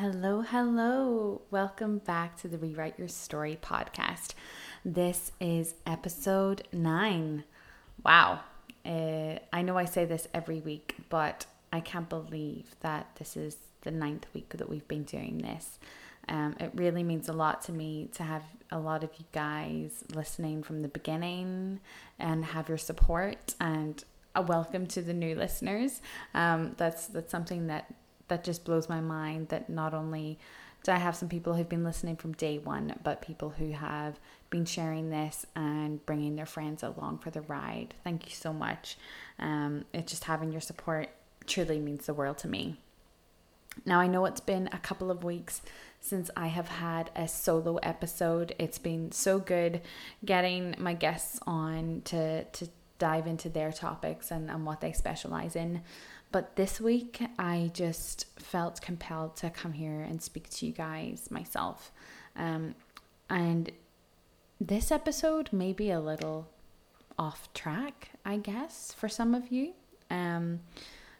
Hello, hello. Welcome back to the Rewrite Your Story podcast. This is episode nine. Wow. Uh, I know I say this every week, but I can't believe that this is the ninth week that we've been doing this. Um, it really means a lot to me to have a lot of you guys listening from the beginning and have your support and a welcome to the new listeners. Um, that's that's something that that just blows my mind that not only do I have some people who've been listening from day one, but people who have been sharing this and bringing their friends along for the ride. Thank you so much. Um, it's just having your support truly means the world to me. Now, I know it's been a couple of weeks since I have had a solo episode. It's been so good getting my guests on to, to dive into their topics and, and what they specialize in. But this week, I just felt compelled to come here and speak to you guys myself. Um, and this episode may be a little off track, I guess, for some of you. Um,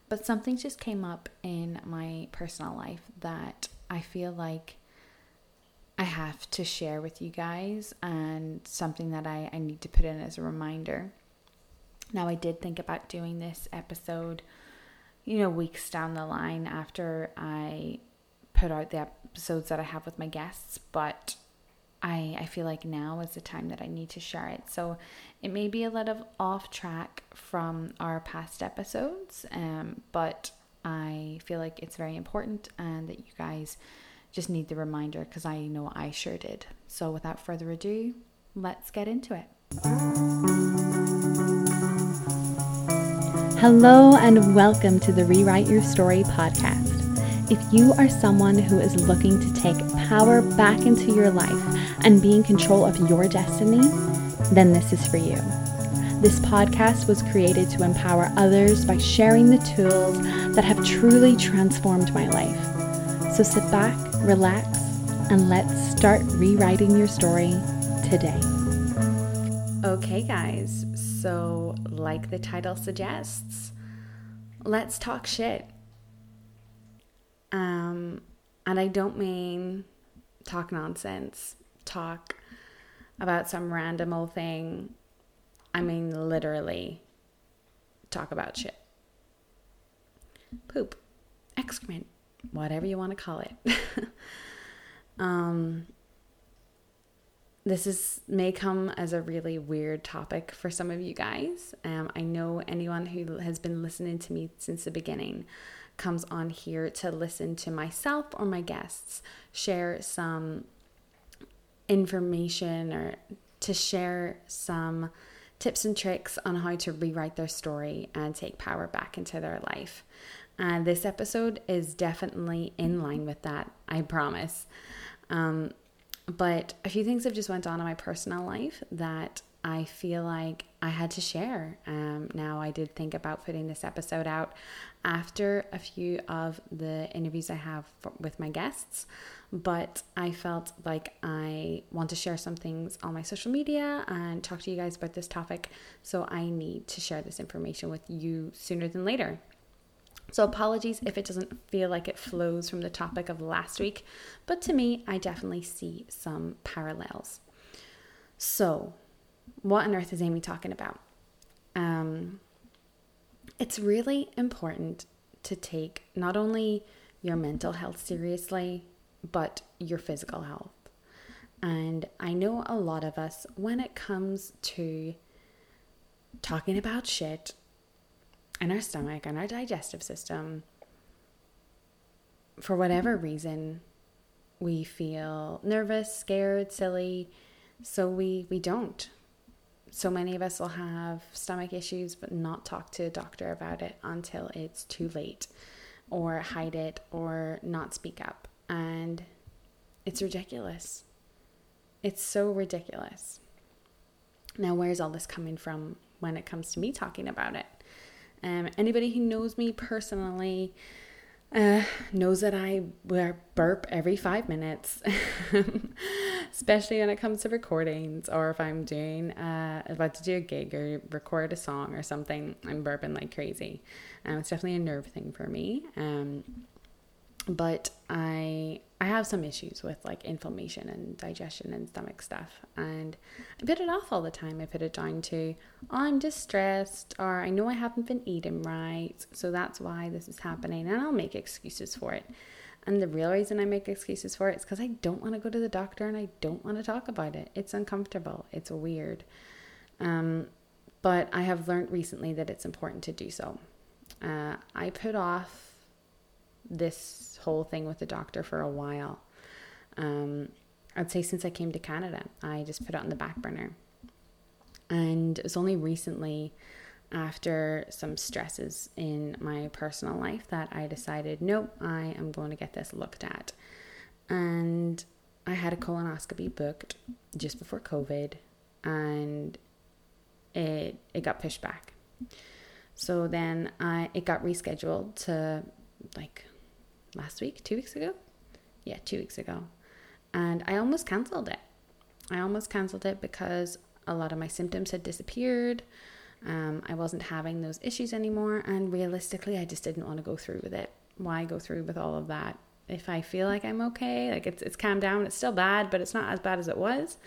but something just came up in my personal life that I feel like I have to share with you guys, and something that I, I need to put in as a reminder. Now, I did think about doing this episode you know, weeks down the line after I put out the episodes that I have with my guests, but I, I feel like now is the time that I need to share it. So it may be a little off track from our past episodes, um, but I feel like it's very important and that you guys just need the reminder because I know I sure did. So without further ado, let's get into it. Hello, and welcome to the Rewrite Your Story podcast. If you are someone who is looking to take power back into your life and be in control of your destiny, then this is for you. This podcast was created to empower others by sharing the tools that have truly transformed my life. So sit back, relax, and let's start rewriting your story today. Okay, guys, so like the title suggests, let's talk shit. Um, and I don't mean talk nonsense, talk about some random old thing. I mean literally talk about shit. Poop, excrement, whatever you want to call it. um, this is may come as a really weird topic for some of you guys. Um, I know anyone who has been listening to me since the beginning comes on here to listen to myself or my guests share some information or to share some tips and tricks on how to rewrite their story and take power back into their life. And this episode is definitely in line with that, I promise. Um, but a few things have just went on in my personal life that I feel like I had to share. Um, now, I did think about putting this episode out after a few of the interviews I have for, with my guests, but I felt like I want to share some things on my social media and talk to you guys about this topic. So I need to share this information with you sooner than later. So, apologies if it doesn't feel like it flows from the topic of last week, but to me, I definitely see some parallels. So, what on earth is Amy talking about? Um, it's really important to take not only your mental health seriously, but your physical health. And I know a lot of us, when it comes to talking about shit and our stomach and our digestive system, for whatever reason, we feel nervous, scared, silly, so we we don't. So many of us will have stomach issues but not talk to a doctor about it until it's too late or hide it or not speak up and it's ridiculous. It's so ridiculous. Now, where's all this coming from when it comes to me talking about it? Um, anybody who knows me personally uh, knows that I burp every five minutes, especially when it comes to recordings or if I'm doing uh, about to do a gig or record a song or something. I'm burping like crazy. Um, it's definitely a nerve thing for me. Um, but I I have some issues with like inflammation and digestion and stomach stuff and I put it off all the time. I put it down to oh, I'm distressed or I know I haven't been eating right, so that's why this is happening and I'll make excuses for it. And the real reason I make excuses for it is because I don't want to go to the doctor and I don't want to talk about it. It's uncomfortable. It's weird. Um, but I have learned recently that it's important to do so. Uh, I put off this whole thing with the doctor for a while. Um, I'd say since I came to Canada, I just put it on the back burner. And it was only recently, after some stresses in my personal life, that I decided, nope, I am going to get this looked at. And I had a colonoscopy booked just before COVID, and it it got pushed back. So then I it got rescheduled to like last week, two weeks ago. Yeah, two weeks ago. And I almost cancelled it. I almost cancelled it because a lot of my symptoms had disappeared. Um, I wasn't having those issues anymore. And realistically, I just didn't want to go through with it. Why go through with all of that? If I feel like I'm okay, like it's, it's calmed down, it's still bad, but it's not as bad as it was.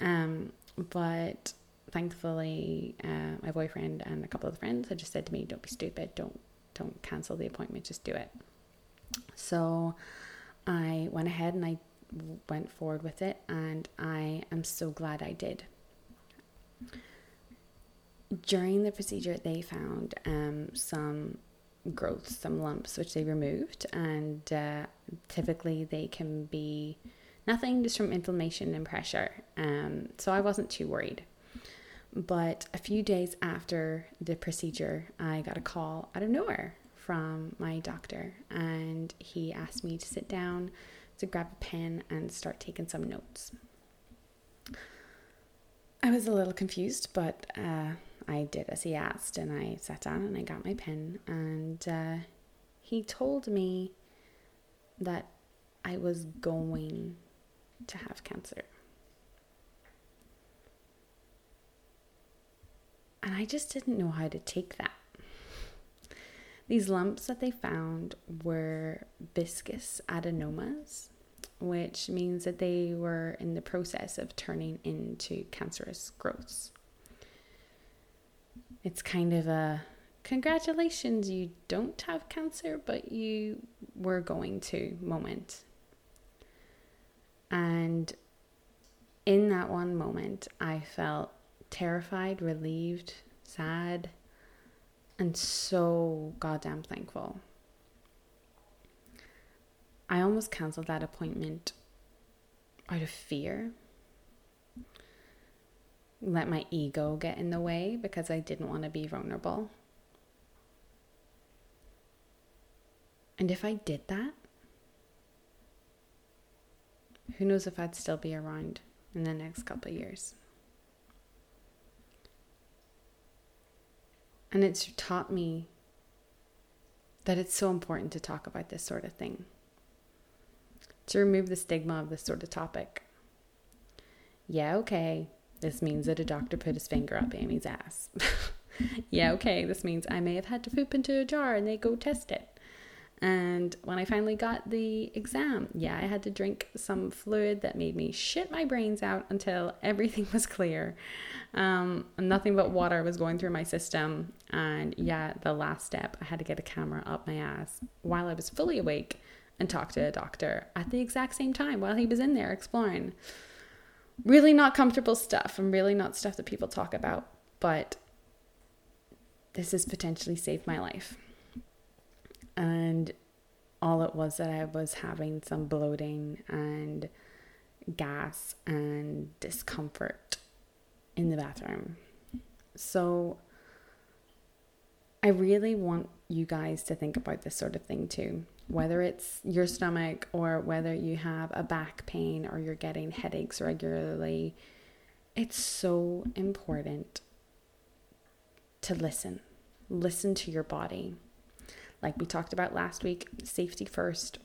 Um, but thankfully, uh, my boyfriend and a couple of friends had just said to me, "Don't be stupid. Don't don't cancel the appointment. Just do it." So I went ahead and I went forward with it, and I am so glad I did. During the procedure, they found um, some growths, some lumps, which they removed, and uh, typically they can be nothing just from inflammation and pressure. Um, so I wasn't too worried. But a few days after the procedure, I got a call out of nowhere from my doctor, and he asked me to sit down, to grab a pen, and start taking some notes. I was a little confused, but uh, I did as he asked, and I sat down and I got my pen, and uh, he told me that I was going to have cancer. And I just didn't know how to take that. These lumps that they found were villous adenomas, which means that they were in the process of turning into cancerous growths. It's kind of a congratulations, you don't have cancer, but you were going to moment. And in that one moment, I felt terrified, relieved, sad, and so goddamn thankful. I almost canceled that appointment out of fear. Let my ego get in the way because I didn't want to be vulnerable. And if I did that, who knows if I'd still be around in the next couple of years. And it's taught me that it's so important to talk about this sort of thing, to remove the stigma of this sort of topic. Yeah, okay, this means that a doctor put his finger up Amy's ass. yeah, okay, this means I may have had to poop into a jar and they go test it. And when I finally got the exam, yeah, I had to drink some fluid that made me shit my brains out until everything was clear. Um, nothing but water was going through my system. And yeah, the last step, I had to get a camera up my ass while I was fully awake and talk to a doctor at the exact same time while he was in there exploring. Really not comfortable stuff and really not stuff that people talk about, but this has potentially saved my life and all it was that I was having some bloating and gas and discomfort in the bathroom. So I really want you guys to think about this sort of thing too. Whether it's your stomach or whether you have a back pain or you're getting headaches regularly, it's so important to listen. Listen to your body like we talked about last week, safety first.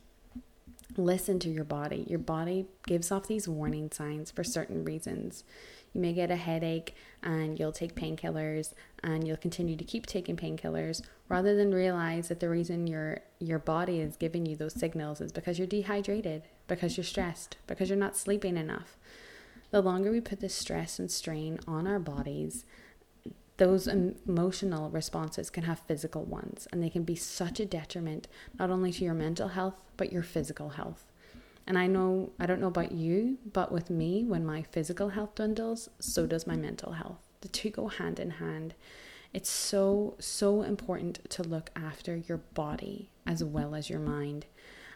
listen to your body. Your body gives off these warning signs for certain reasons. You may get a headache and you'll take painkillers and you'll continue to keep taking painkillers rather than realize that the reason your your body is giving you those signals is because you're dehydrated, because you're stressed, because you're not sleeping enough. The longer we put this stress and strain on our bodies, those emotional responses can have physical ones and they can be such a detriment not only to your mental health but your physical health. And i know i don't know about you but with me when my physical health dwindles so does my mental health. The two go hand in hand. It's so so important to look after your body as well as your mind.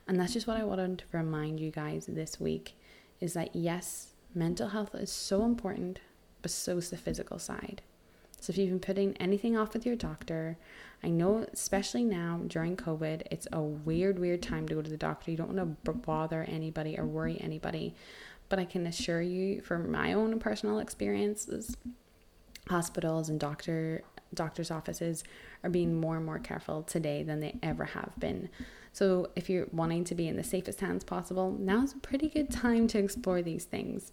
And that's just what i wanted to remind you guys this week is that yes mental health is so important but so is the physical side so if you've been putting anything off with your doctor, I know especially now during COVID, it's a weird, weird time to go to the doctor. You don't want to bother anybody or worry anybody. But I can assure you from my own personal experiences, hospitals and doctor doctors' offices are being more and more careful today than they ever have been. So if you're wanting to be in the safest hands possible, now's a pretty good time to explore these things.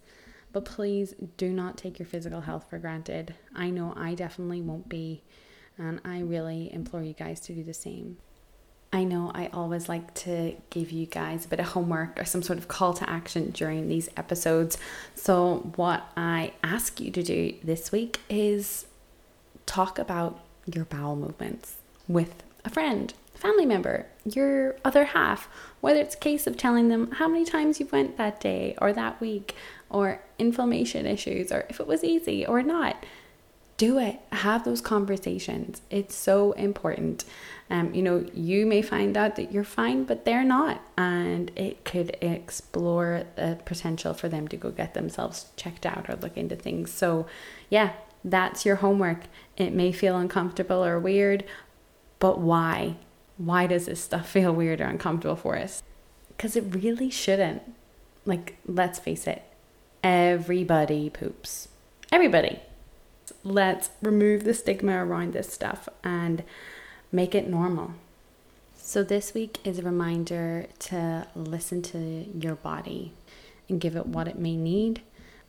But please do not take your physical health for granted. I know I definitely won't be, and I really implore you guys to do the same. I know I always like to give you guys a bit of homework or some sort of call to action during these episodes. So, what I ask you to do this week is talk about your bowel movements with a friend, family member, your other half, whether it's a case of telling them how many times you went that day or that week, or inflammation issues or if it was easy or not. Do it. Have those conversations. It's so important. Um, you know, you may find out that you're fine, but they're not, and it could explore the potential for them to go get themselves checked out or look into things. So, yeah, that's your homework. It may feel uncomfortable or weird, but why? Why does this stuff feel weird or uncomfortable for us? Because it really shouldn't. Like, let's face it, Everybody poops. Everybody. Let's remove the stigma around this stuff and make it normal. So, this week is a reminder to listen to your body and give it what it may need.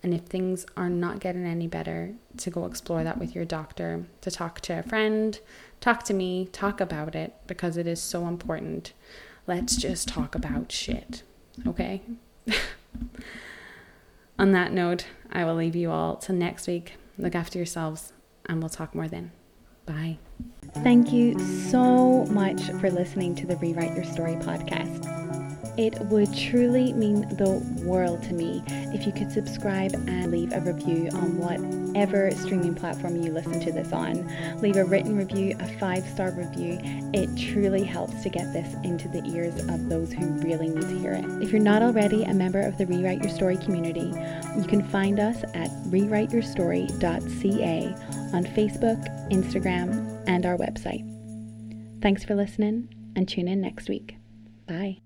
And if things are not getting any better, to go explore that with your doctor, to talk to a friend, talk to me, talk about it because it is so important. Let's just talk about shit, okay? on that note, I will leave you all till next week. Look after yourselves, and we'll talk more then. Bye. Thank you so much for listening to the Rewrite Your Story podcast. It would truly mean the world to me if you could subscribe and leave a review on whatever streaming platform you listen to this on. Leave a written review, a five star review. It truly helps to get this into the ears of those who really need to hear it. If you're not already a member of the Rewrite Your Story community, you can find us at rewriteyourstory.ca on Facebook, Instagram, and our website. Thanks for listening and tune in next week. Bye.